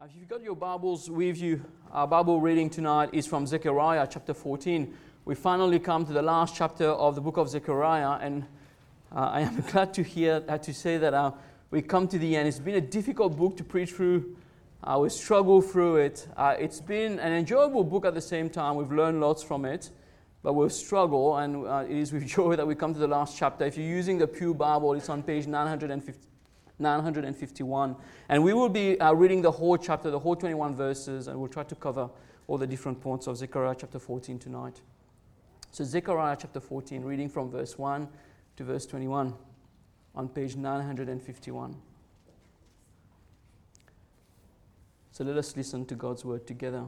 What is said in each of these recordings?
Uh, If you've got your Bibles with you, our Bible reading tonight is from Zechariah chapter 14. We finally come to the last chapter of the book of Zechariah, and uh, I am glad to hear uh, to say that uh, we come to the end. It's been a difficult book to preach through. Uh, we struggle through it. Uh, it's been an enjoyable book at the same time. We've learned lots from it, but we've struggled, and uh, it is with joy that we come to the last chapter. If you're using the Pew Bible, it's on page 950. 951. And we will be uh, reading the whole chapter, the whole 21 verses, and we'll try to cover all the different points of Zechariah chapter 14 tonight. So, Zechariah chapter 14, reading from verse 1 to verse 21 on page 951. So, let us listen to God's word together.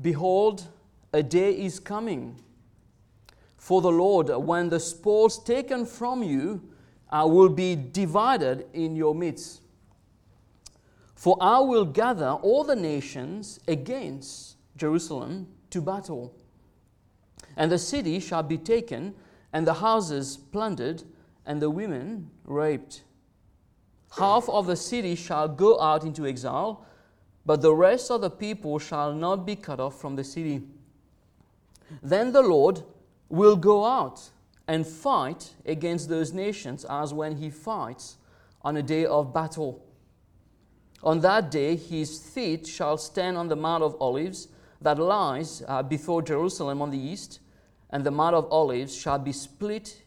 Behold, a day is coming for the Lord when the spoils taken from you uh, will be divided in your midst. For I will gather all the nations against Jerusalem to battle. And the city shall be taken, and the houses plundered, and the women raped. Half of the city shall go out into exile, but the rest of the people shall not be cut off from the city. Then the Lord will go out and fight against those nations as when he fights on a day of battle. On that day, his feet shall stand on the Mount of Olives that lies uh, before Jerusalem on the east, and the Mount of Olives shall be split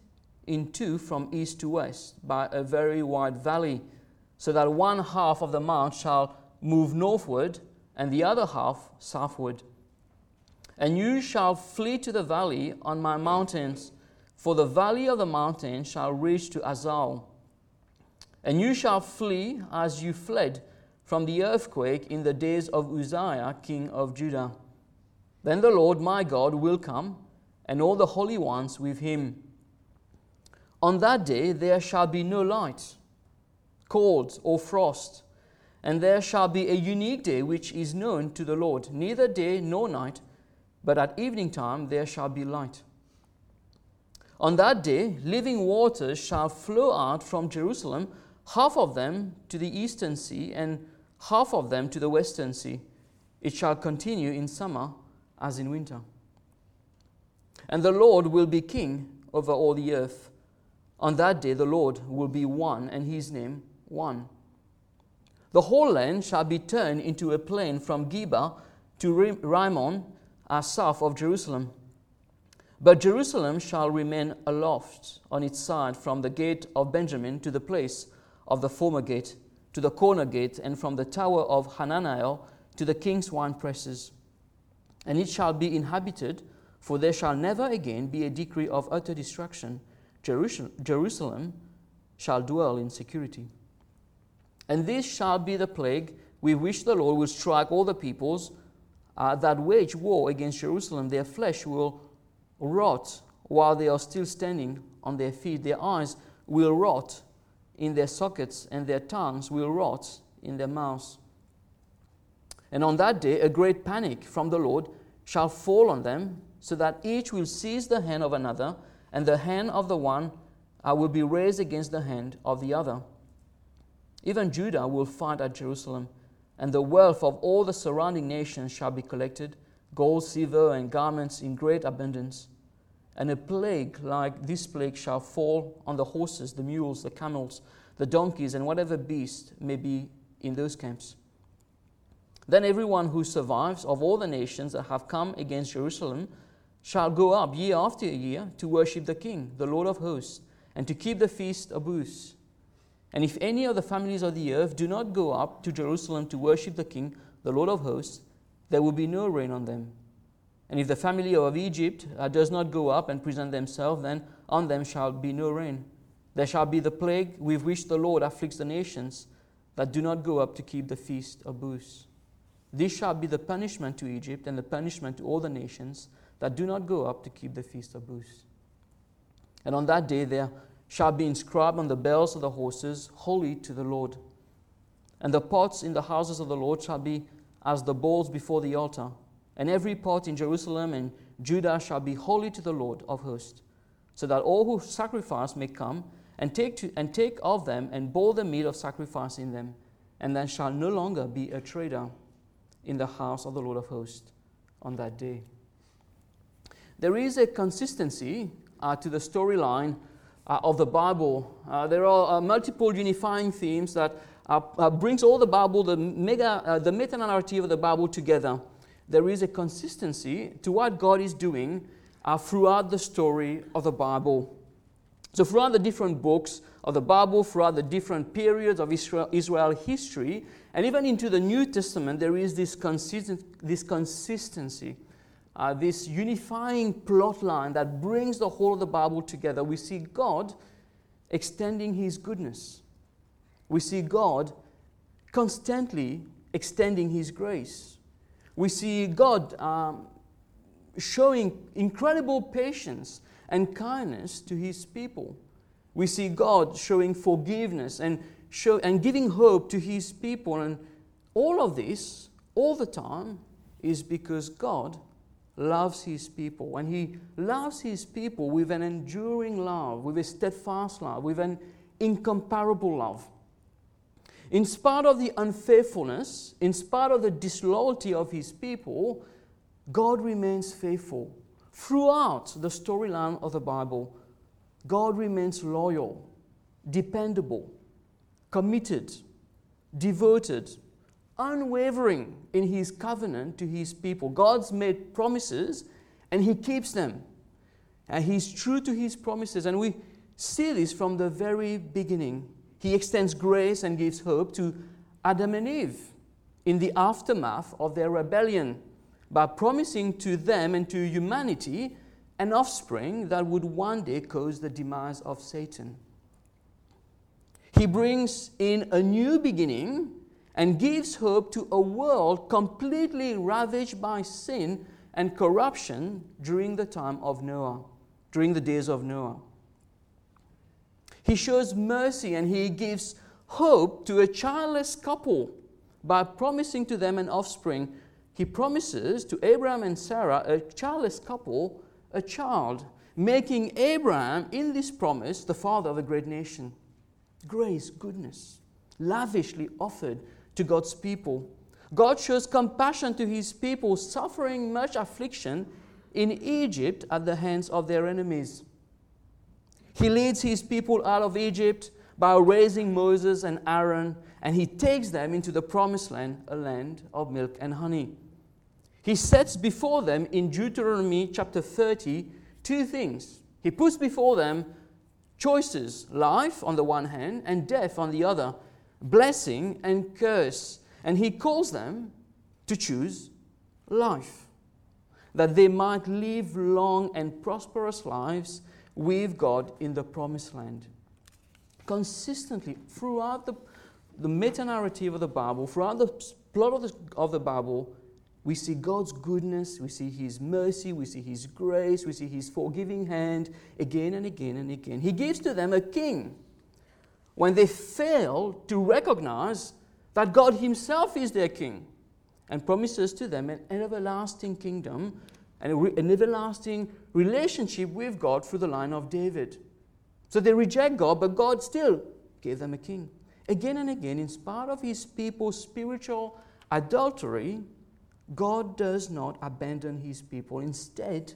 in two from east to west by a very wide valley, so that one half of the mount shall move northward and the other half southward. And you shall flee to the valley on my mountains, for the valley of the mountain shall reach to Azal. And you shall flee as you fled from the earthquake in the days of Uzziah, king of Judah. Then the Lord my God will come, and all the holy ones with him. On that day there shall be no light, cold, or frost, and there shall be a unique day which is known to the Lord, neither day nor night but at evening time there shall be light. On that day, living waters shall flow out from Jerusalem, half of them to the eastern sea, and half of them to the western sea. It shall continue in summer as in winter. And the Lord will be king over all the earth. On that day, the Lord will be one, and his name one. The whole land shall be turned into a plain from Geba to Rimmon are south of Jerusalem. But Jerusalem shall remain aloft on its side from the gate of Benjamin to the place of the former gate, to the corner gate, and from the tower of Hananiah to the king's wine presses. And it shall be inhabited, for there shall never again be a decree of utter destruction. Jerusalem shall dwell in security. And this shall be the plague with which the Lord will strike all the peoples uh, that wage war against Jerusalem, their flesh will rot while they are still standing on their feet. Their eyes will rot in their sockets, and their tongues will rot in their mouths. And on that day, a great panic from the Lord shall fall on them, so that each will seize the hand of another, and the hand of the one uh, will be raised against the hand of the other. Even Judah will fight at Jerusalem and the wealth of all the surrounding nations shall be collected gold, silver, and garments in great abundance. And a plague like this plague shall fall on the horses, the mules, the camels, the donkeys, and whatever beast may be in those camps. Then everyone who survives of all the nations that have come against Jerusalem shall go up year after year to worship the King, the Lord of hosts, and to keep the feast of booths and if any of the families of the earth do not go up to Jerusalem to worship the King, the Lord of hosts, there will be no rain on them. And if the family of Egypt uh, does not go up and present themselves, then on them shall be no rain. There shall be the plague with which the Lord afflicts the nations that do not go up to keep the feast of booths. This shall be the punishment to Egypt and the punishment to all the nations that do not go up to keep the feast of booths. And on that day there shall be inscribed on the bells of the horses, Holy to the Lord. And the pots in the houses of the Lord shall be as the bowls before the altar. And every pot in Jerusalem and Judah shall be holy to the Lord of hosts, so that all who sacrifice may come and take, to, and take of them, and boil the meat of sacrifice in them, and then shall no longer be a trader in the house of the Lord of hosts on that day. There is a consistency uh, to the storyline uh, of the Bible. Uh, there are uh, multiple unifying themes that uh, uh, brings all the Bible, the mega, the meta narrative of the Bible together. There is a consistency to what God is doing throughout the story of the Bible. So, throughout the different books of the Bible, throughout the different periods of Israel, Israel history, and even into the New Testament, there is this, consistent, this consistency uh, this unifying plot line that brings the whole of the Bible together. We see God extending His goodness. We see God constantly extending His grace. We see God um, showing incredible patience and kindness to His people. We see God showing forgiveness and, show, and giving hope to His people. And all of this, all the time, is because God loves his people, when he loves his people with an enduring love, with a steadfast love, with an incomparable love, in spite of the unfaithfulness, in spite of the disloyalty of his people, God remains faithful. Throughout the storyline of the Bible, God remains loyal, dependable, committed, devoted, unwavering in his covenant to his people. God's made promises and he keeps them. And he's true to his promises. And we see this from the very beginning. He extends grace and gives hope to Adam and Eve in the aftermath of their rebellion by promising to them and to humanity an offspring that would one day cause the demise of Satan. He brings in a new beginning and gives hope to a world completely ravaged by sin and corruption during the time of Noah, during the days of Noah. He shows mercy and he gives hope to a childless couple by promising to them an offspring. He promises to Abraham and Sarah, a childless couple, a child, making Abraham, in this promise, the father of a great nation. Grace, goodness, lavishly offered to God's people. God shows compassion to his people suffering much affliction in Egypt at the hands of their enemies. He leads his people out of Egypt by raising Moses and Aaron, and he takes them into the promised land, a land of milk and honey. He sets before them in Deuteronomy chapter 30 two things. He puts before them choices life on the one hand and death on the other blessing and curse. And he calls them to choose life, that they might live long and prosperous lives with God in the promised land. Consistently, throughout the, the meta narrative of the Bible, throughout the plot of the, of the Bible, we see God's goodness, we see His mercy, we see His grace, we see His forgiving hand again and again and again. He gives to them a king when they fail to recognize that God Himself is their King and promises to them an everlasting kingdom and an everlasting relationship with God through the line of David. So they reject God, but God still gave them a king. Again and again, in spite of His people's spiritual adultery, God does not abandon His people. Instead,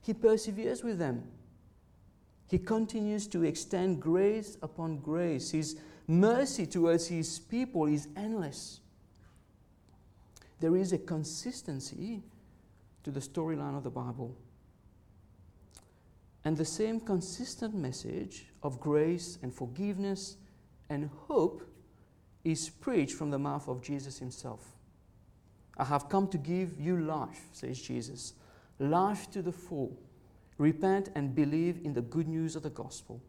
He perseveres with them. He continues to extend grace upon grace. His mercy towards his people is endless. There is a consistency to the storyline of the Bible. And the same consistent message of grace and forgiveness and hope is preached from the mouth of Jesus himself. I have come to give you life, says Jesus, life to the full repent and believe in the good news of the gospel.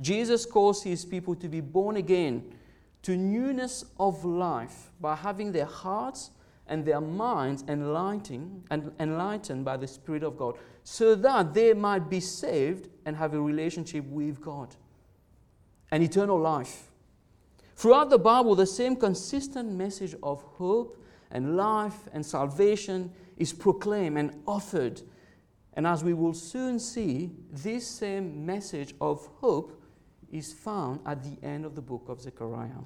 Jesus calls his people to be born again to newness of life by having their hearts and their minds enlightened, and enlightened by the Spirit of God, so that they might be saved and have a relationship with God and eternal life. Throughout the Bible, the same consistent message of hope and life and salvation is proclaimed and offered and as we will soon see, this same message of hope is found at the end of the book of Zechariah.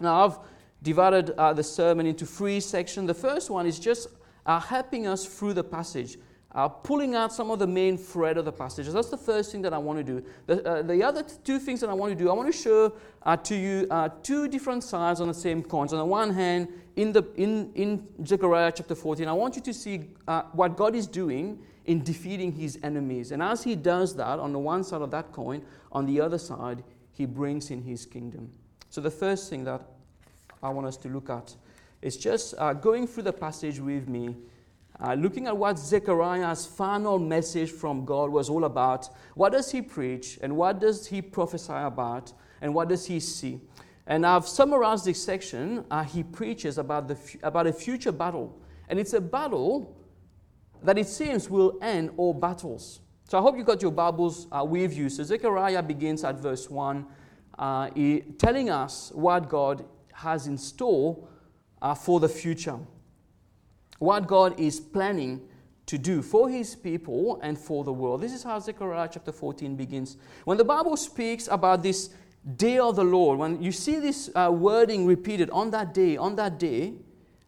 Now, I've divided uh, the sermon into three sections. The first one is just uh, helping us through the passage, uh, pulling out some of the main thread of the passage. That's the first thing that I want to do. The, uh, the other t- two things that I want to do, I want to show uh, to you uh, two different sides on the same coin. On the one hand, in, the, in, in Zechariah chapter 14, I want you to see what God is doing in defeating his enemies. And as he does that, on the one side of that coin, on the other side, he brings in his kingdom. So the first thing that I want us to look at is just uh, going through the passage with me, uh, looking at what Zechariah's final message from God was all about. What does he preach, and what does he prophesy about, and what does he see? And I've summarized this section. Uh, he preaches about, the, about a future battle. And it's a battle that it seems will end all battles. So I hope you got your Bibles uh, with you. So Zechariah begins at verse 1, uh, telling us what God has in store uh, for the future. What God is planning to do for his people and for the world. This is how Zechariah chapter 14 begins. When the Bible speaks about this day of the Lord, when you see this uh, wording repeated on that day, on that day,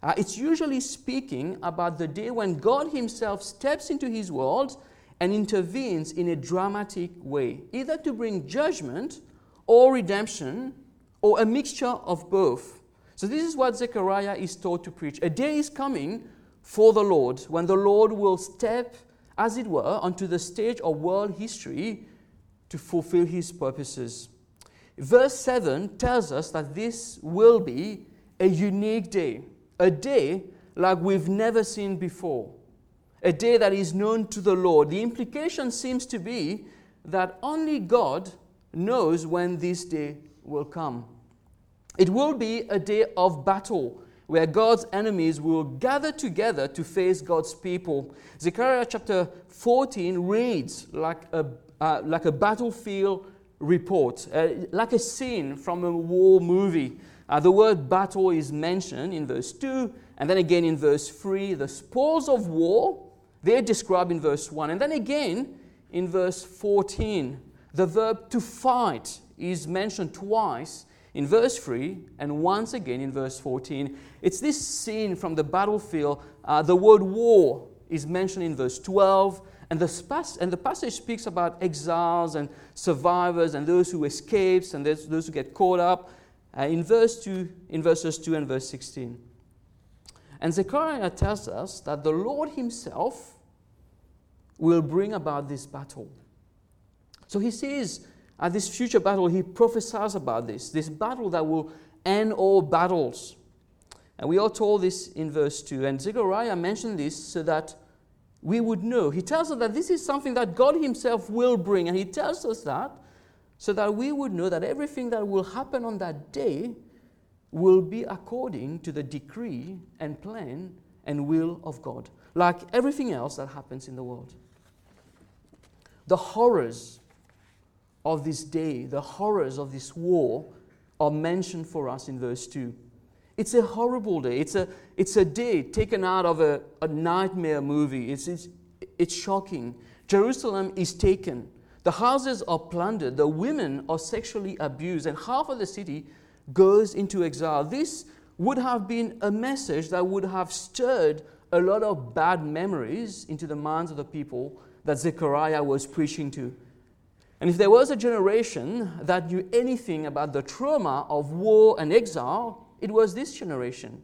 uh, it's usually speaking about the day when God Himself steps into His world and intervenes in a dramatic way, either to bring judgment or redemption or a mixture of both. So, this is what Zechariah is taught to preach. A day is coming for the Lord when the Lord will step, as it were, onto the stage of world history to fulfill His purposes. Verse 7 tells us that this will be a unique day a day like we've never seen before, a day that is known to the Lord. The implication seems to be that only God knows when this day will come. It will be a day of battle where God's enemies will gather together to face God's people. Zechariah chapter 14 reads like a, uh, like a battlefield report, uh, like a scene from a war movie. Uh, the word battle is mentioned in verse 2, and then again in verse 3. The spoils of war, they're described in verse 1. And then again in verse 14, the verb to fight is mentioned twice in verse 3 and once again in verse 14. It's this scene from the battlefield. Uh, the word war is mentioned in verse 12. And the, and the passage speaks about exiles and survivors and those who escape and those who get caught up uh, in verse 2, in verses 2 and verse 16. And Zechariah tells us that the Lord himself will bring about this battle. So he sees at this future battle, he prophesies about this, this battle that will end all battles. And we are told this in verse 2. And Zechariah mentioned this so that we would know. He tells us that this is something that God Himself will bring. And He tells us that so that we would know that everything that will happen on that day will be according to the decree and plan and will of God, like everything else that happens in the world. The horrors of this day, the horrors of this war, are mentioned for us in verse 2. It's a horrible day. It's a, it's a day taken out of a, a nightmare movie. It's, it's, it's shocking. Jerusalem is taken. The houses are plundered, the women are sexually abused, and half of the city goes into exile. This would have been a message that would have stirred a lot of bad memories into the minds of the people that Zechariah was preaching to. And if there was a generation that knew anything about the trauma of war and exile, it was this generation.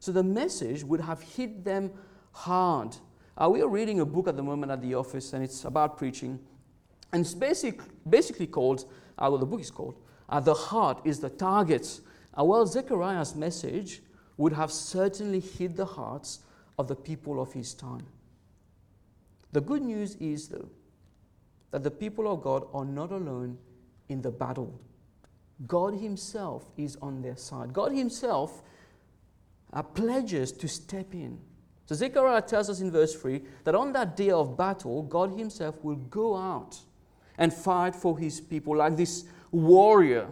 So the message would have hit them hard. Uh, we are reading a book at the moment at the office, and it's about preaching. And it's basic, basically called, uh, well, the book is called, uh, The Heart is the Target. Uh, well, Zechariah's message would have certainly hit the hearts of the people of his time. The good news is, though, that the people of God are not alone in the battle. God Himself is on their side. God Himself uh, pledges to step in. So Zechariah tells us in verse 3 that on that day of battle, God Himself will go out and fight for his people. Like this warrior,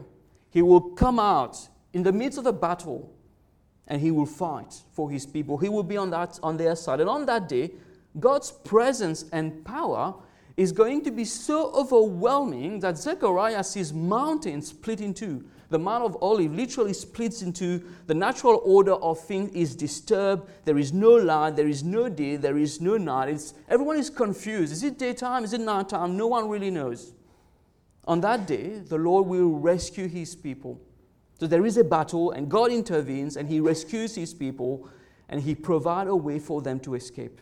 he will come out in the midst of the battle and he will fight for his people. He will be on, that, on their side. And on that day, God's presence and power is going to be so overwhelming that Zechariah sees mountains split in two. The Mount of Olive literally splits into the natural order of things is disturbed. There is no light, there is no day, there is no night. It's, everyone is confused. Is it daytime? Is it nighttime? No one really knows. On that day, the Lord will rescue his people. So there is a battle, and God intervenes, and he rescues his people, and he provides a way for them to escape.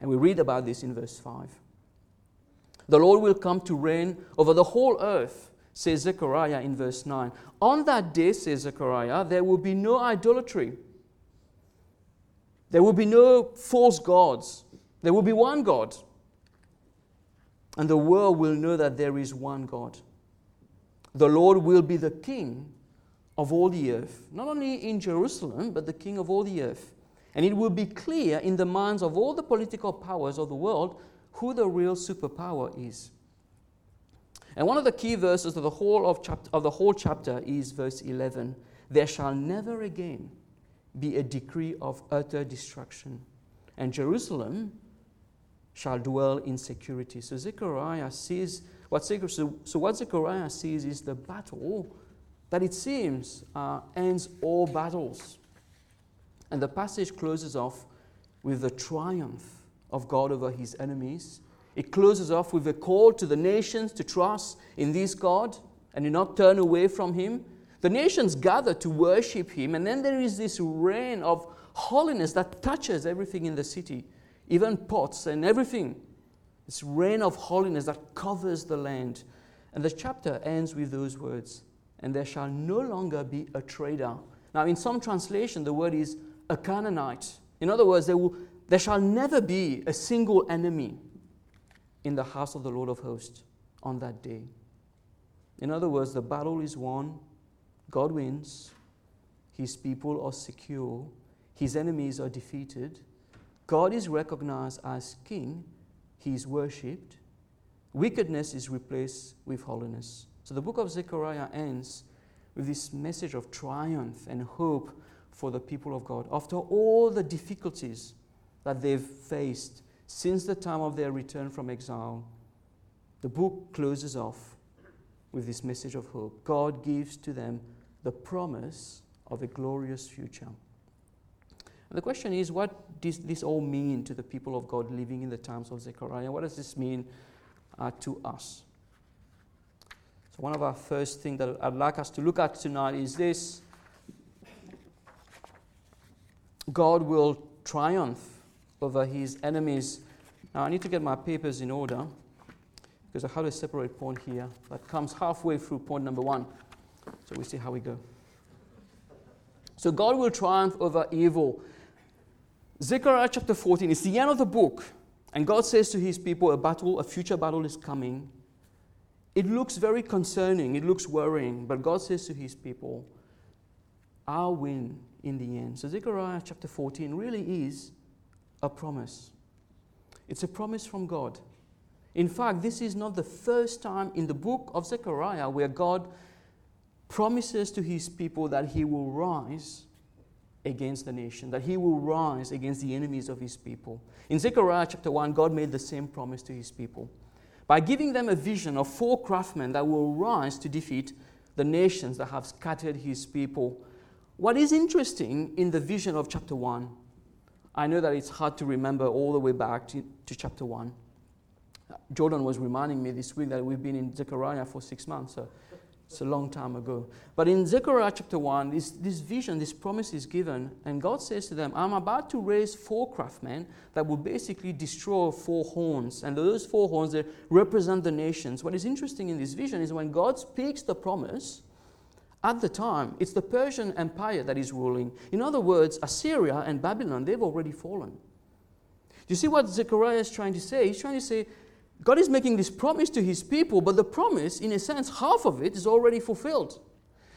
And we read about this in verse 5. The Lord will come to reign over the whole earth, says Zechariah in verse 9. On that day, says Zechariah, there will be no idolatry. There will be no false gods. There will be one God. And the world will know that there is one God. The Lord will be the king of all the earth, not only in Jerusalem, but the king of all the earth. And it will be clear in the minds of all the political powers of the world who the real superpower is. And one of the key verses of the whole, of, chapter, of the whole chapter is verse 11 There shall never again be a decree of utter destruction, and Jerusalem shall dwell in security. So Zechariah sees what, so, so what Zechariah sees is the battle that it seems uh, ends all battles. And the passage closes off with the triumph of God over his enemies. It closes off with a call to the nations to trust in this God and to not turn away from him. The nations gather to worship him, and then there is this reign of holiness that touches everything in the city, even pots and everything. This reign of holiness that covers the land. And the chapter ends with those words and there shall no longer be a trader. Now, in some translation, the word is a Canaanite. In other words, there, will, there shall never be a single enemy in the house of the Lord of hosts on that day. In other words, the battle is won, God wins, his people are secure, his enemies are defeated, God is recognized as king, he is worshipped, wickedness is replaced with holiness. So the book of Zechariah ends with this message of triumph and hope for the people of God. After all the difficulties that they've faced since the time of their return from exile, the book closes off with this message of hope. God gives to them the promise of a glorious future. And the question is, what does this all mean to the people of God living in the times of Zechariah? What does this mean uh, to us? So, one of our first things that I'd like us to look at tonight is this God will triumph over his enemies. Now, I need to get my papers in order because I have a separate point here that comes halfway through point number one. So, we see how we go. So, God will triumph over evil. Zechariah chapter 14 is the end of the book, and God says to his people, A battle, a future battle is coming. It looks very concerning, it looks worrying, but God says to his people, I'll win in the end. So, Zechariah chapter 14 really is a promise. It's a promise from God. In fact, this is not the first time in the book of Zechariah where God promises to his people that he will rise against the nation, that he will rise against the enemies of his people. In Zechariah chapter 1, God made the same promise to his people by giving them a vision of four craftsmen that will rise to defeat the nations that have scattered his people. What is interesting in the vision of chapter 1, I know that it's hard to remember all the way back to, to chapter 1. Jordan was reminding me this week that we've been in Zechariah for six months. So it's a long time ago. But in Zechariah chapter 1, this, this vision, this promise is given, and God says to them, I'm about to raise four craftsmen that will basically destroy four horns. And those four horns, they represent the nations. What is interesting in this vision is when God speaks the promise, at the time, it's the Persian Empire that is ruling. In other words, Assyria and Babylon, they've already fallen. Do You see what Zechariah is trying to say? He's trying to say, God is making this promise to his people, but the promise, in a sense, half of it is already fulfilled.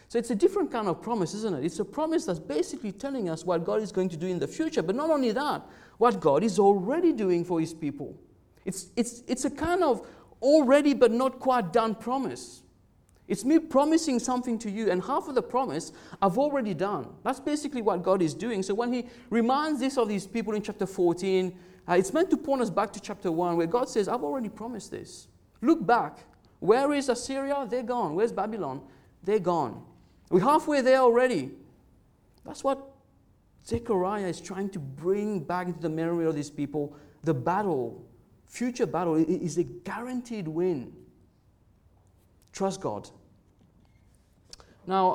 So it's a different kind of promise, isn't it? It's a promise that's basically telling us what God is going to do in the future, but not only that, what God is already doing for his people. It's, it's, it's a kind of already but not quite done promise. It's me promising something to you, and half of the promise I've already done. That's basically what God is doing. So when He reminds this of these people in chapter 14, uh, it's meant to point us back to chapter 1 where God says, I've already promised this. Look back. Where is Assyria? They're gone. Where's Babylon? They're gone. We're halfway there already. That's what Zechariah is trying to bring back into the memory of these people. The battle, future battle, is a guaranteed win. Trust God. Now,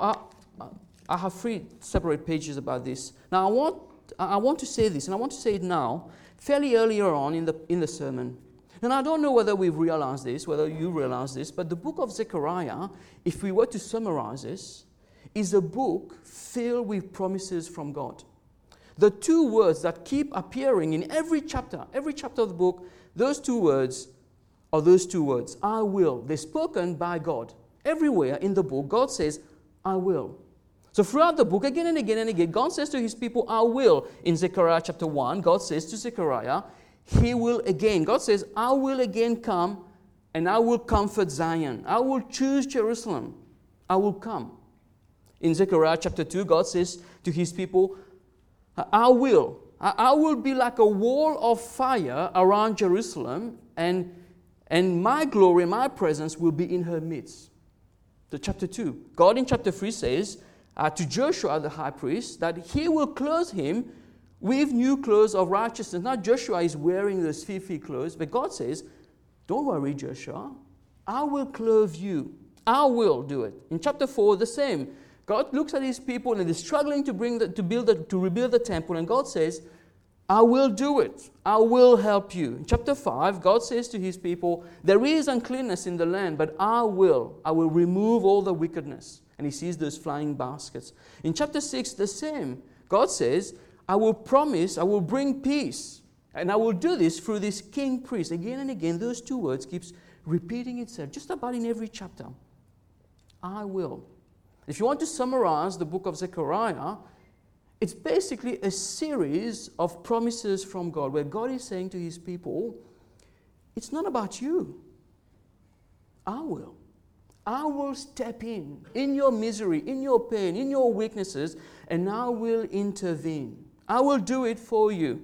I, I have three separate pages about this. Now, I want, I want to say this, and I want to say it now, fairly earlier on in the, in the sermon. And I don't know whether we've realized this, whether you realize this, but the book of Zechariah, if we were to summarize this, is a book filled with promises from God. The two words that keep appearing in every chapter, every chapter of the book, those two words are those two words I will. They're spoken by God. Everywhere in the book, God says, I will. So throughout the book, again and again and again, God says to his people, I will. In Zechariah chapter 1, God says to Zechariah, He will again. God says, I will again come and I will comfort Zion. I will choose Jerusalem. I will come. In Zechariah chapter 2, God says to his people, I will. I will be like a wall of fire around Jerusalem, and, and my glory, my presence will be in her midst. The chapter 2. God in chapter 3 says uh, to Joshua, the high priest, that he will clothe him with new clothes of righteousness. Now, Joshua is wearing those filthy clothes, but God says, Don't worry, Joshua. I will clothe you. I will do it. In chapter 4, the same. God looks at his people and they're struggling to, bring the, to, build the, to rebuild the temple, and God says, I will do it. I will help you. In chapter 5, God says to his people, There is uncleanness in the land, but I will. I will remove all the wickedness. And he sees those flying baskets. In chapter 6, the same. God says, I will promise, I will bring peace. And I will do this through this king priest. Again and again, those two words keeps repeating itself, just about in every chapter. I will. If you want to summarize the book of Zechariah, it's basically a series of promises from God where God is saying to his people, It's not about you. I will. I will step in, in your misery, in your pain, in your weaknesses, and I will intervene. I will do it for you.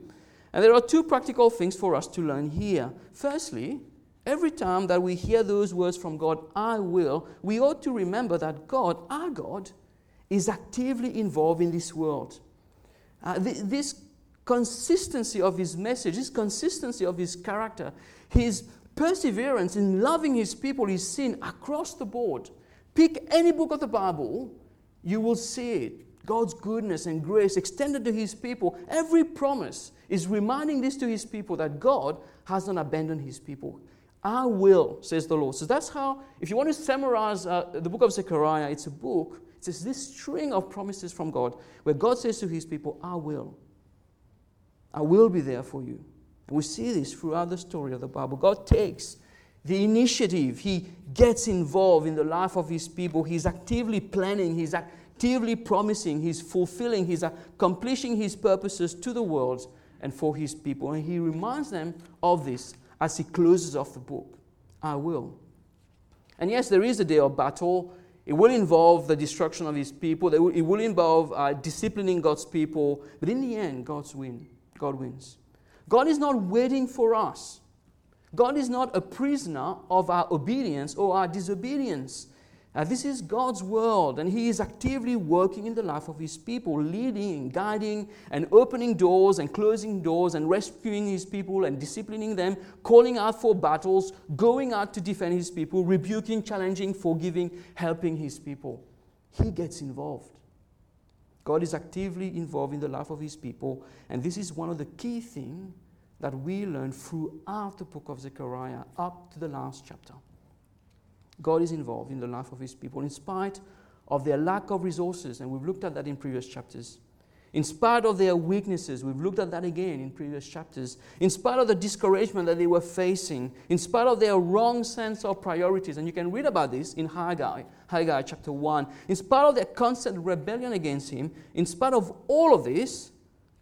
And there are two practical things for us to learn here. Firstly, Every time that we hear those words from God, I will, we ought to remember that God, our God, is actively involved in this world. Uh, th- this consistency of his message, this consistency of his character, his perseverance in loving his people is seen across the board. Pick any book of the Bible, you will see it. God's goodness and grace extended to his people. Every promise is reminding this to his people that God has not abandoned his people. I will, says the Lord. So that's how, if you want to summarize uh, the book of Zechariah, it's a book, it's this string of promises from God where God says to his people, I will. I will be there for you. And we see this throughout the story of the Bible. God takes the initiative, He gets involved in the life of His people. He's actively planning, He's actively promising, He's fulfilling, He's accomplishing His purposes to the world and for His people. And He reminds them of this as he closes off the book. I will. And yes, there is a day of battle. It will involve the destruction of his people. It will involve uh, disciplining God's people. But in the end, God's win. God wins. God is not waiting for us. God is not a prisoner of our obedience or our disobedience. Uh, this is God's world, and He is actively working in the life of His people, leading and guiding and opening doors and closing doors and rescuing His people and disciplining them, calling out for battles, going out to defend His people, rebuking, challenging, forgiving, helping His people. He gets involved. God is actively involved in the life of His people, and this is one of the key things that we learn throughout the book of Zechariah up to the last chapter. God is involved in the life of his people in spite of their lack of resources, and we've looked at that in previous chapters. In spite of their weaknesses, we've looked at that again in previous chapters. In spite of the discouragement that they were facing, in spite of their wrong sense of priorities, and you can read about this in Haggai, Haggai chapter 1. In spite of their constant rebellion against Him, in spite of all of this,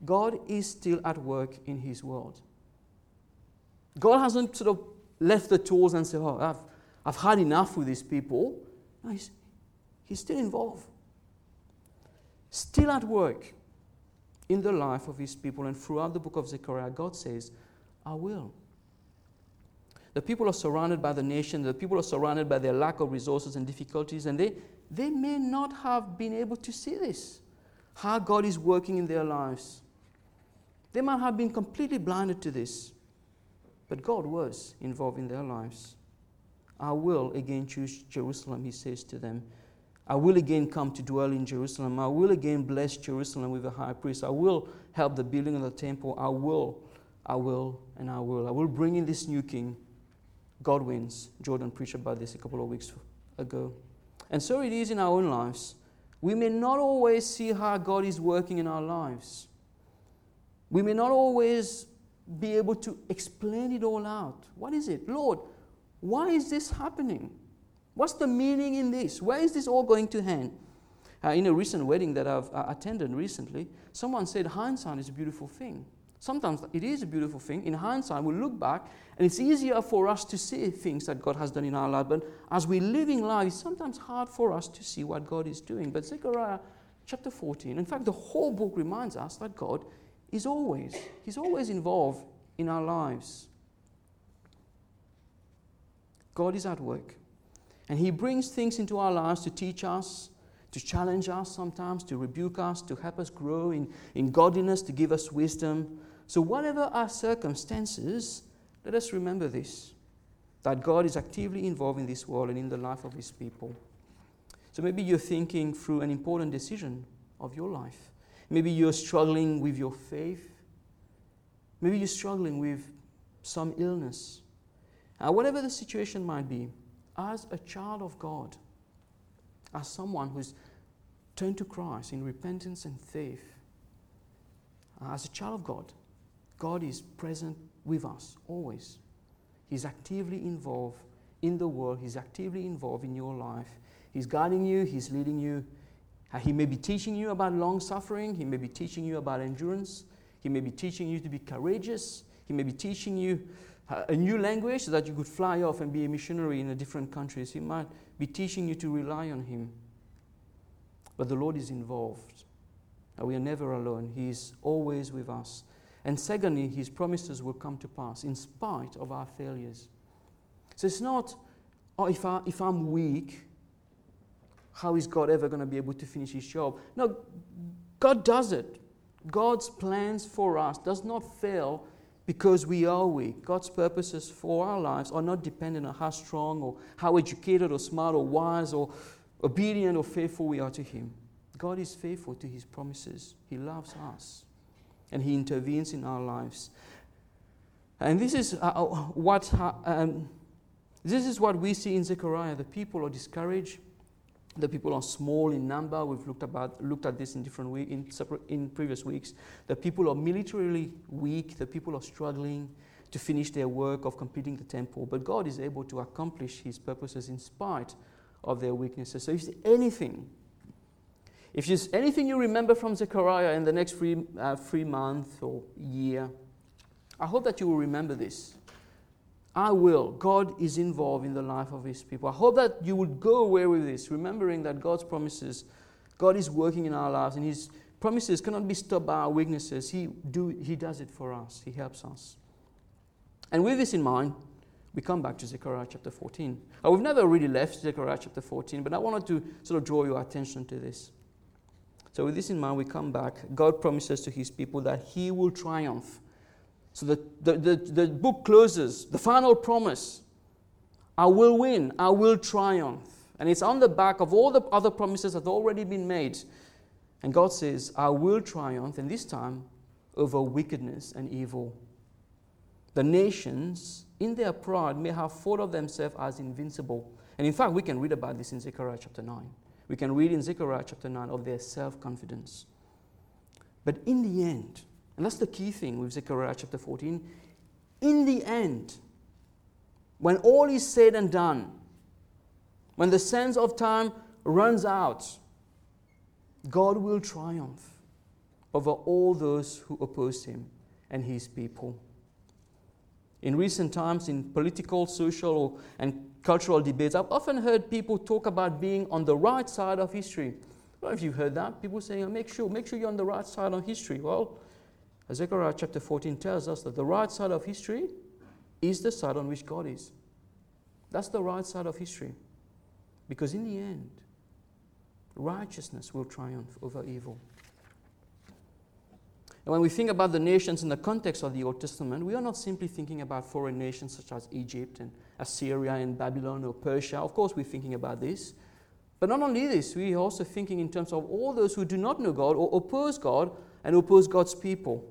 God is still at work in His world. God hasn't sort of left the tools and said, Oh, I've, I've had enough with these people. No, he's, he's still involved, still at work in the life of his people. And throughout the book of Zechariah, God says, I will. The people are surrounded by the nation, the people are surrounded by their lack of resources and difficulties, and they, they may not have been able to see this, how God is working in their lives. They might have been completely blinded to this, but God was involved in their lives. I will again choose Jerusalem, he says to them. I will again come to dwell in Jerusalem. I will again bless Jerusalem with a high priest. I will help the building of the temple. I will, I will, and I will. I will bring in this new king. God wins. Jordan preached about this a couple of weeks ago. And so it is in our own lives. We may not always see how God is working in our lives. We may not always be able to explain it all out. What is it? Lord, why is this happening? What's the meaning in this? Where is this all going to end? Uh, in a recent wedding that I've uh, attended recently, someone said hindsight is a beautiful thing. Sometimes it is a beautiful thing. In hindsight, we look back and it's easier for us to see things that God has done in our life. But as we're living life, it's sometimes hard for us to see what God is doing. But Zechariah chapter 14, in fact, the whole book reminds us that God is always, He's always involved in our lives. God is at work. And He brings things into our lives to teach us, to challenge us sometimes, to rebuke us, to help us grow in, in godliness, to give us wisdom. So, whatever our circumstances, let us remember this that God is actively involved in this world and in the life of His people. So, maybe you're thinking through an important decision of your life. Maybe you're struggling with your faith. Maybe you're struggling with some illness. Uh, whatever the situation might be, as a child of God, as someone who's turned to Christ in repentance and faith, as a child of God, God is present with us always. He's actively involved in the world, He's actively involved in your life. He's guiding you, He's leading you. Uh, he may be teaching you about long suffering, He may be teaching you about endurance, He may be teaching you to be courageous, He may be teaching you a new language so that you could fly off and be a missionary in a different countries. He might be teaching you to rely on Him. But the Lord is involved. We are never alone. He is always with us. And secondly, His promises will come to pass in spite of our failures. So it's not, oh, if, I, if I'm weak, how is God ever going to be able to finish His job? No, God does it. God's plans for us does not fail because we are weak. God's purposes for our lives are not dependent on how strong or how educated or smart or wise or obedient or faithful we are to Him. God is faithful to His promises. He loves us and He intervenes in our lives. And this is uh, what, um, this is what we see in Zechariah. The people are discouraged the people are small in number. We've looked, about, looked at this in different week, in, separate, in previous weeks. The people are militarily weak. The people are struggling to finish their work of completing the temple. But God is able to accomplish His purposes in spite of their weaknesses. So if anything, if there's anything you remember from Zechariah in the next three, uh, three months or year, I hope that you will remember this. I will. God is involved in the life of His people. I hope that you would go away with this, remembering that God's promises, God is working in our lives, and His promises cannot be stopped by our weaknesses. He, do, he does it for us, He helps us. And with this in mind, we come back to Zechariah chapter 14. Uh, we've never really left Zechariah chapter 14, but I wanted to sort of draw your attention to this. So, with this in mind, we come back. God promises to His people that He will triumph so the, the, the, the book closes, the final promise I will win, I will triumph. And it's on the back of all the other promises that have already been made. And God says, I will triumph, and this time over wickedness and evil. The nations, in their pride, may have thought of themselves as invincible. And in fact, we can read about this in Zechariah chapter 9. We can read in Zechariah chapter 9 of their self confidence. But in the end, and that's the key thing with Zechariah chapter 14. In the end, when all is said and done, when the sense of time runs out, God will triumph over all those who oppose him and his people. In recent times, in political, social, and cultural debates, I've often heard people talk about being on the right side of history. I don't know if you've heard that. People saying, oh, make sure, make sure you're on the right side of history. Well, Zechariah chapter 14 tells us that the right side of history is the side on which God is. That's the right side of history. Because in the end, righteousness will triumph over evil. And when we think about the nations in the context of the Old Testament, we are not simply thinking about foreign nations such as Egypt and Assyria and Babylon or Persia. Of course, we're thinking about this. But not only this, we are also thinking in terms of all those who do not know God or oppose God and oppose God's people.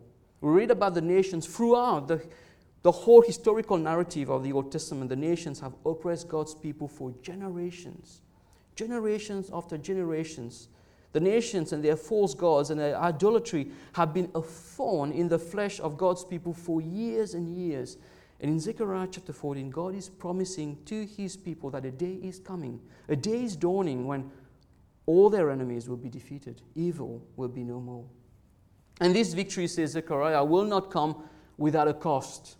We read about the nations throughout the, the whole historical narrative of the Old Testament. The nations have oppressed God's people for generations, generations after generations. The nations and their false gods and their idolatry have been a thorn in the flesh of God's people for years and years. And in Zechariah chapter 14, God is promising to his people that a day is coming, a day is dawning when all their enemies will be defeated, evil will be no more. And this victory, says Zechariah, will not come without a cost.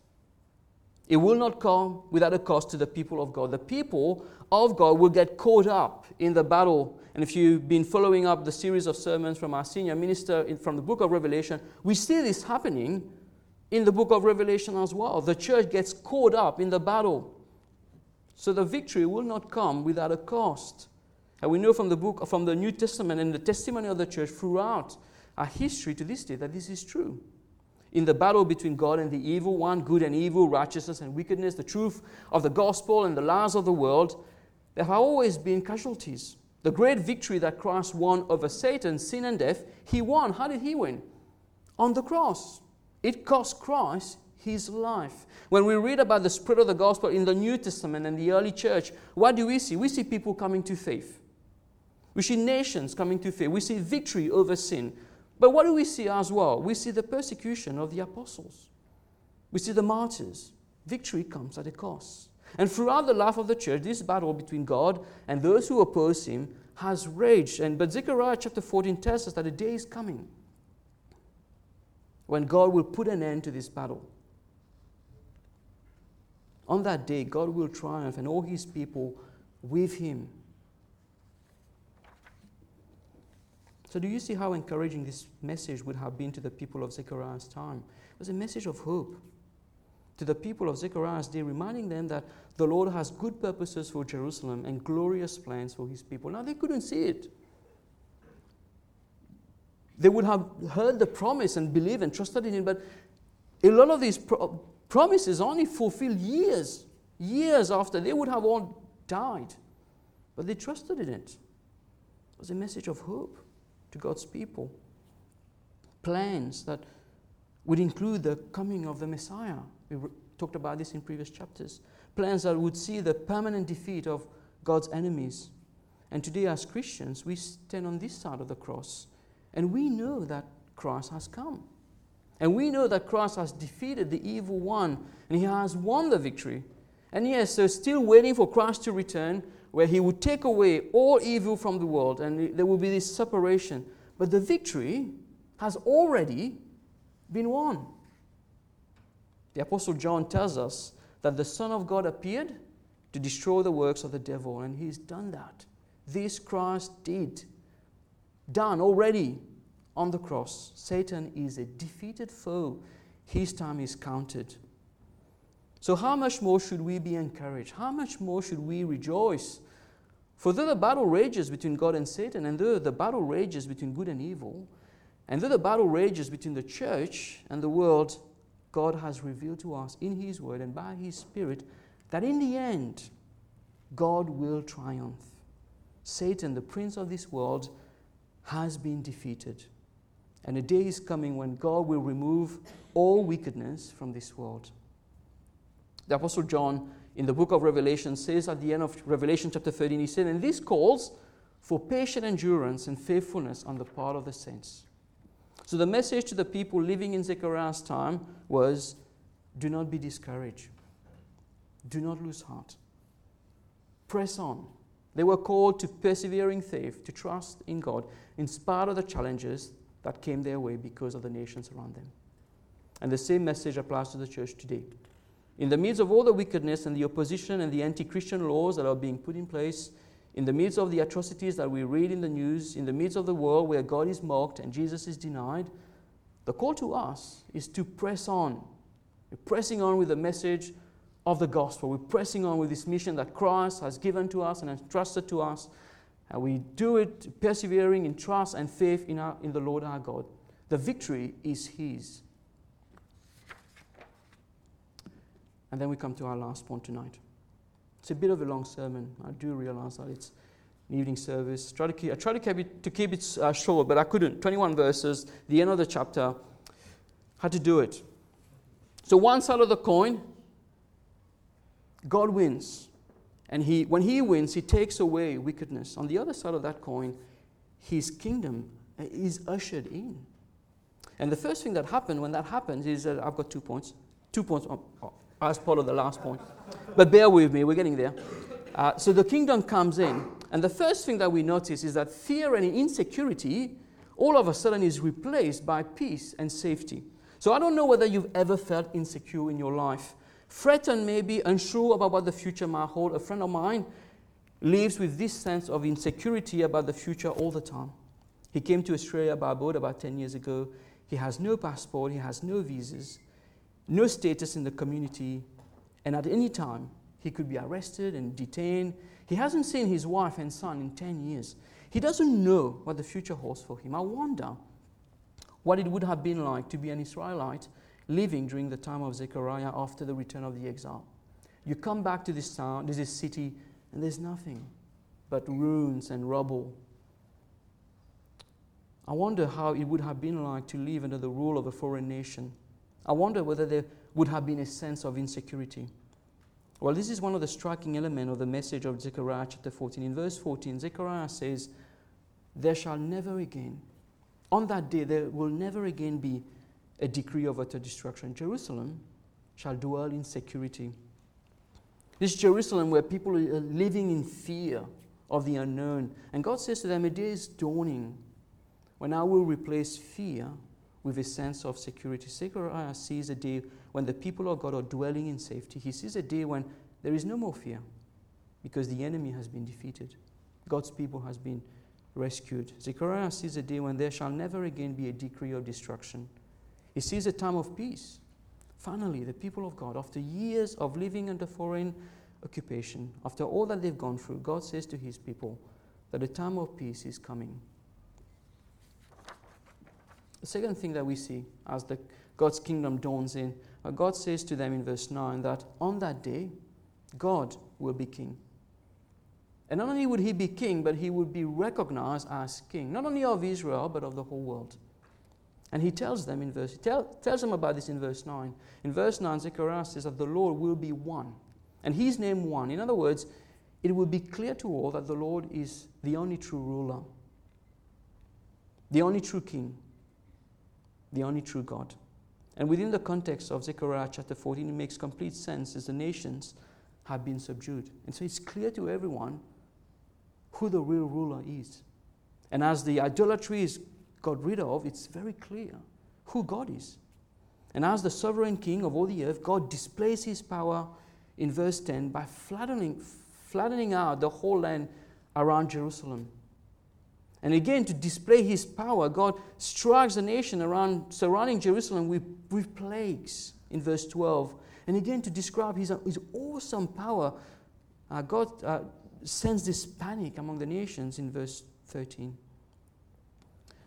It will not come without a cost to the people of God. The people of God will get caught up in the battle. And if you've been following up the series of sermons from our senior minister in, from the book of Revelation, we see this happening in the book of Revelation as well. The church gets caught up in the battle. So the victory will not come without a cost. And we know from the book from the New Testament and the testimony of the church throughout our history to this day that this is true in the battle between God and the evil one, good and evil, righteousness and wickedness, the truth of the gospel and the lies of the world, there have always been casualties. The great victory that Christ won over Satan, sin, and death, he won. How did he win? On the cross. It cost Christ his life. When we read about the spread of the gospel in the New Testament and the early church, what do we see? We see people coming to faith. We see nations coming to faith. We see victory over sin. But what do we see as well? We see the persecution of the apostles. We see the martyrs. Victory comes at a cost. And throughout the life of the church, this battle between God and those who oppose him has raged. And but Zechariah chapter 14 tells us that a day is coming when God will put an end to this battle. On that day, God will triumph and all his people with him. So, do you see how encouraging this message would have been to the people of Zechariah's time? It was a message of hope to the people of Zechariah's day, reminding them that the Lord has good purposes for Jerusalem and glorious plans for his people. Now, they couldn't see it. They would have heard the promise and believed and trusted in it, but a lot of these pro- promises only fulfilled years, years after they would have all died. But they trusted in it. It was a message of hope to God's people. Plans that would include the coming of the Messiah. We talked about this in previous chapters. Plans that would see the permanent defeat of God's enemies. And today, as Christians, we stand on this side of the cross and we know that Christ has come. And we know that Christ has defeated the evil one and he has won the victory. And yes, they're still waiting for Christ to return where he would take away all evil from the world and there will be this separation. But the victory has already been won. The Apostle John tells us that the Son of God appeared to destroy the works of the devil, and he's done that. This Christ did. Done already on the cross. Satan is a defeated foe. His time is counted. So, how much more should we be encouraged? How much more should we rejoice? For though the battle rages between God and Satan, and though the battle rages between good and evil, and though the battle rages between the church and the world, God has revealed to us in His Word and by His Spirit that in the end, God will triumph. Satan, the prince of this world, has been defeated. And a day is coming when God will remove all wickedness from this world. The Apostle John in the book of Revelation says at the end of Revelation chapter 13, he said, And this calls for patient endurance and faithfulness on the part of the saints. So the message to the people living in Zechariah's time was do not be discouraged, do not lose heart, press on. They were called to persevering faith, to trust in God, in spite of the challenges that came their way because of the nations around them. And the same message applies to the church today. In the midst of all the wickedness and the opposition and the anti Christian laws that are being put in place, in the midst of the atrocities that we read in the news, in the midst of the world where God is mocked and Jesus is denied, The call to us is to press on. We're pressing on with the message of the gospel. We're pressing on with this mission that Christ has given to us and entrusted to us. And we do it persevering in trust and faith in, our, in the Lord our God. The victory is His. And then we come to our last point tonight. It's a bit of a long sermon. I do realize that it's an evening service. Try to keep, I tried to keep it, to keep it uh, short, but I couldn't. 21 verses, the end of the chapter. Had to do it. So, one side of the coin, God wins. And he, when He wins, He takes away wickedness. On the other side of that coin, His kingdom is ushered in. And the first thing that happened when that happens is that I've got two points. Two points as part of the last point. But bear with me, we're getting there. Uh, so the kingdom comes in, and the first thing that we notice is that fear and insecurity all of a sudden is replaced by peace and safety. So I don't know whether you've ever felt insecure in your life threatened, maybe unsure about what the future might hold. A friend of mine lives with this sense of insecurity about the future all the time. He came to Australia by boat about 10 years ago. He has no passport, he has no visas, no status in the community, and at any time he could be arrested and detained. He hasn't seen his wife and son in 10 years. He doesn't know what the future holds for him. I wonder what it would have been like to be an Israelite living during the time of Zechariah after the return of the exile. You come back to this town, this city, and there's nothing but ruins and rubble. I wonder how it would have been like to live under the rule of a foreign nation. I wonder whether there would have been a sense of insecurity. Well, this is one of the striking elements of the message of Zechariah chapter 14. In verse 14, Zechariah says, There shall never again, on that day, there will never again be a decree of utter destruction. Jerusalem shall dwell in security. This Jerusalem where people are living in fear of the unknown. And God says to them, A day is dawning when I will replace fear with a sense of security. Zechariah sees a day when the people of God are dwelling in safety. He sees a day when there is no more fear because the enemy has been defeated. God's people has been rescued. Zechariah sees a day when there shall never again be a decree of destruction. He sees a time of peace. Finally, the people of God, after years of living under foreign occupation, after all that they've gone through, God says to his people that a time of peace is coming. The second thing that we see as the, God's kingdom dawns in, uh, God says to them in verse 9 that on that day, God will be king. And not only would he be king, but he would be recognized as king, not only of Israel, but of the whole world. And he tells them in verse, tell, tells them about this in verse 9. In verse 9, Zechariah says that the Lord will be one. And his name one. In other words, it will be clear to all that the Lord is the only true ruler, the only true king, the only true God. And within the context of Zechariah chapter 14, it makes complete sense as the nations have been subdued. And so it's clear to everyone who the real ruler is. And as the idolatry is got rid of, it's very clear who God is. And as the sovereign king of all the earth, God displays his power in verse 10 by flattening, flattening out the whole land around Jerusalem. And again, to display his power, God strikes the nation around surrounding Jerusalem with, with plagues in verse 12. And again, to describe his, his awesome power, uh, God uh, sends this panic among the nations in verse 13.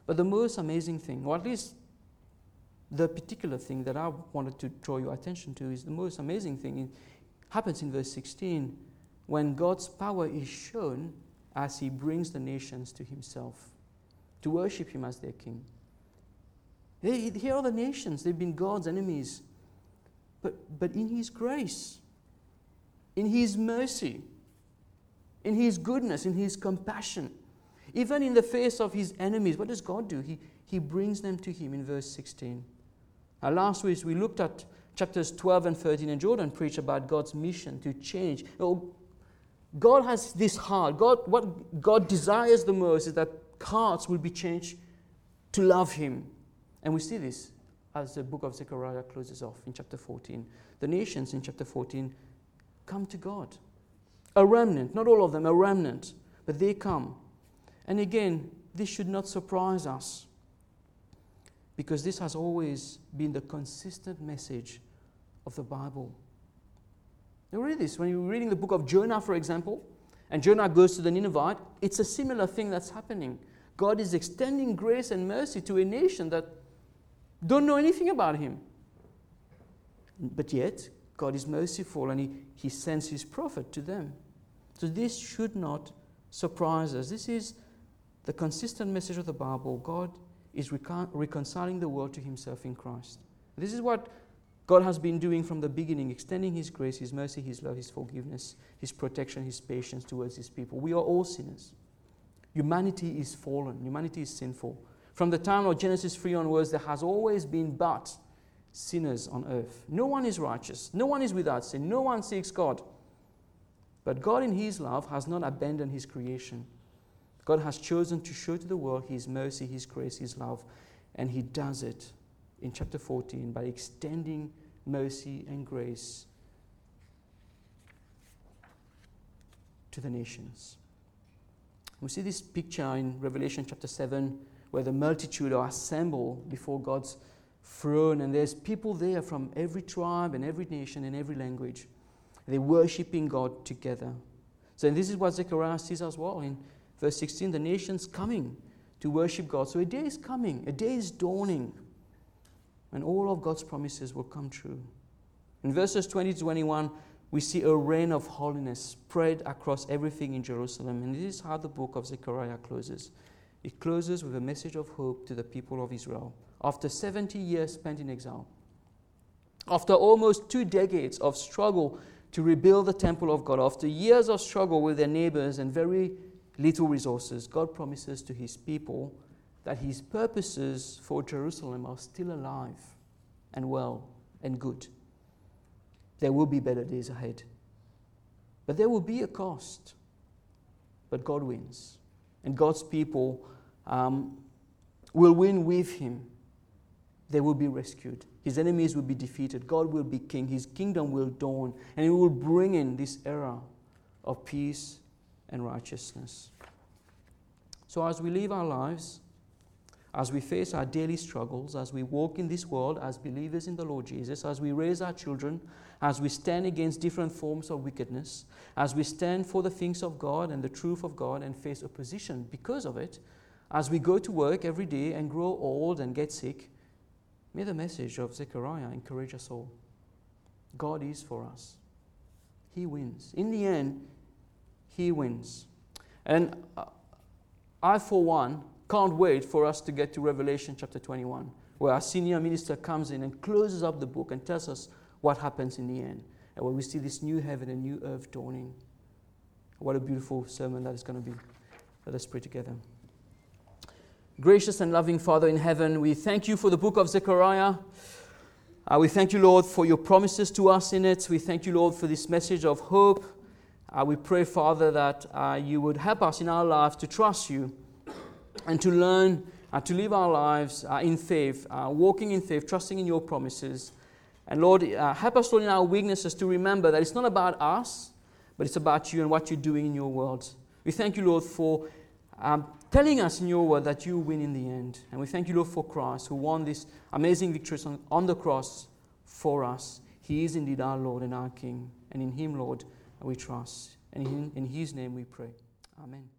But the most amazing thing, or at least the particular thing that I wanted to draw your attention to, is the most amazing thing. It happens in verse 16 when God's power is shown as he brings the nations to himself to worship him as their king. here are the nations, they've been God's enemies. But, but in his grace, in his mercy, in his goodness, in his compassion, even in the face of his enemies, what does God do? He, he brings them to him in verse 16. Now, last week we looked at chapters 12 and 13, and Jordan preached about God's mission to change. Know, God has this heart. God, what God desires the most is that hearts will be changed to love Him. And we see this as the book of Zechariah closes off in chapter 14. The nations in chapter 14 come to God. A remnant, not all of them, a remnant, but they come. And again, this should not surprise us. because this has always been the consistent message of the Bible. You read this when you're reading the book of Jonah, for example, and Jonah goes to the Ninevite, it's a similar thing that's happening. God is extending grace and mercy to a nation that don't know anything about him. But yet, God is merciful and he, he sends his prophet to them. So this should not surprise us. This is the consistent message of the Bible. God is recon- reconciling the world to himself in Christ. This is what God has been doing from the beginning, extending his grace, his mercy, his love, his forgiveness, his protection, his patience towards his people. We are all sinners. Humanity is fallen, humanity is sinful. From the time of Genesis 3 onwards, there has always been but sinners on earth. No one is righteous, no one is without sin, no one seeks God. But God, in His love, has not abandoned His creation. God has chosen to show to the world His mercy, His grace, His love, and He does it in chapter 14 by extending mercy and grace to the nations. We see this picture in Revelation chapter 7 where the multitude are assembled before God's throne, and there's people there from every tribe and every nation and every language. They're worshiping God together. So, this is what Zechariah sees as well in verse 16 the nations coming to worship God. So, a day is coming, a day is dawning, and all of God's promises will come true. In verses 20 to 21, we see a reign of holiness spread across everything in Jerusalem. And this is how the book of Zechariah closes. It closes with a message of hope to the people of Israel after 70 years spent in exile. After almost two decades of struggle to rebuild the temple of God, after years of struggle with their neighbors and very little resources, God promises to his people that his purposes for Jerusalem are still alive and well and good. There will be better days ahead. But there will be a cost. But God wins. And God's people um, will win with him. They will be rescued. His enemies will be defeated. God will be king. His kingdom will dawn. And he will bring in this era of peace and righteousness. So as we live our lives, as we face our daily struggles, as we walk in this world as believers in the Lord Jesus, as we raise our children, as we stand against different forms of wickedness, as we stand for the things of God and the truth of God and face opposition because of it, as we go to work every day and grow old and get sick, may the message of Zechariah encourage us all. God is for us. He wins. In the end, He wins. And uh, I, for one, can't wait for us to get to Revelation chapter 21, where our senior minister comes in and closes up the book and tells us what happens in the end, and where we see this new heaven and new earth dawning. What a beautiful sermon that is going to be. Let us pray together. Gracious and loving Father in heaven, we thank you for the book of Zechariah. Uh, we thank you, Lord, for your promises to us in it. We thank you, Lord, for this message of hope. Uh, we pray, Father, that uh, you would help us in our lives to trust you and to learn uh, to live our lives uh, in faith, uh, walking in faith, trusting in your promises. And Lord, uh, help us, Lord, in our weaknesses to remember that it's not about us, but it's about you and what you're doing in your world. We thank you, Lord, for um, telling us in your word that you win in the end. And we thank you, Lord, for Christ, who won this amazing victory on, on the cross for us. He is indeed our Lord and our King. And in Him, Lord, we trust. And in, in His name we pray. Amen.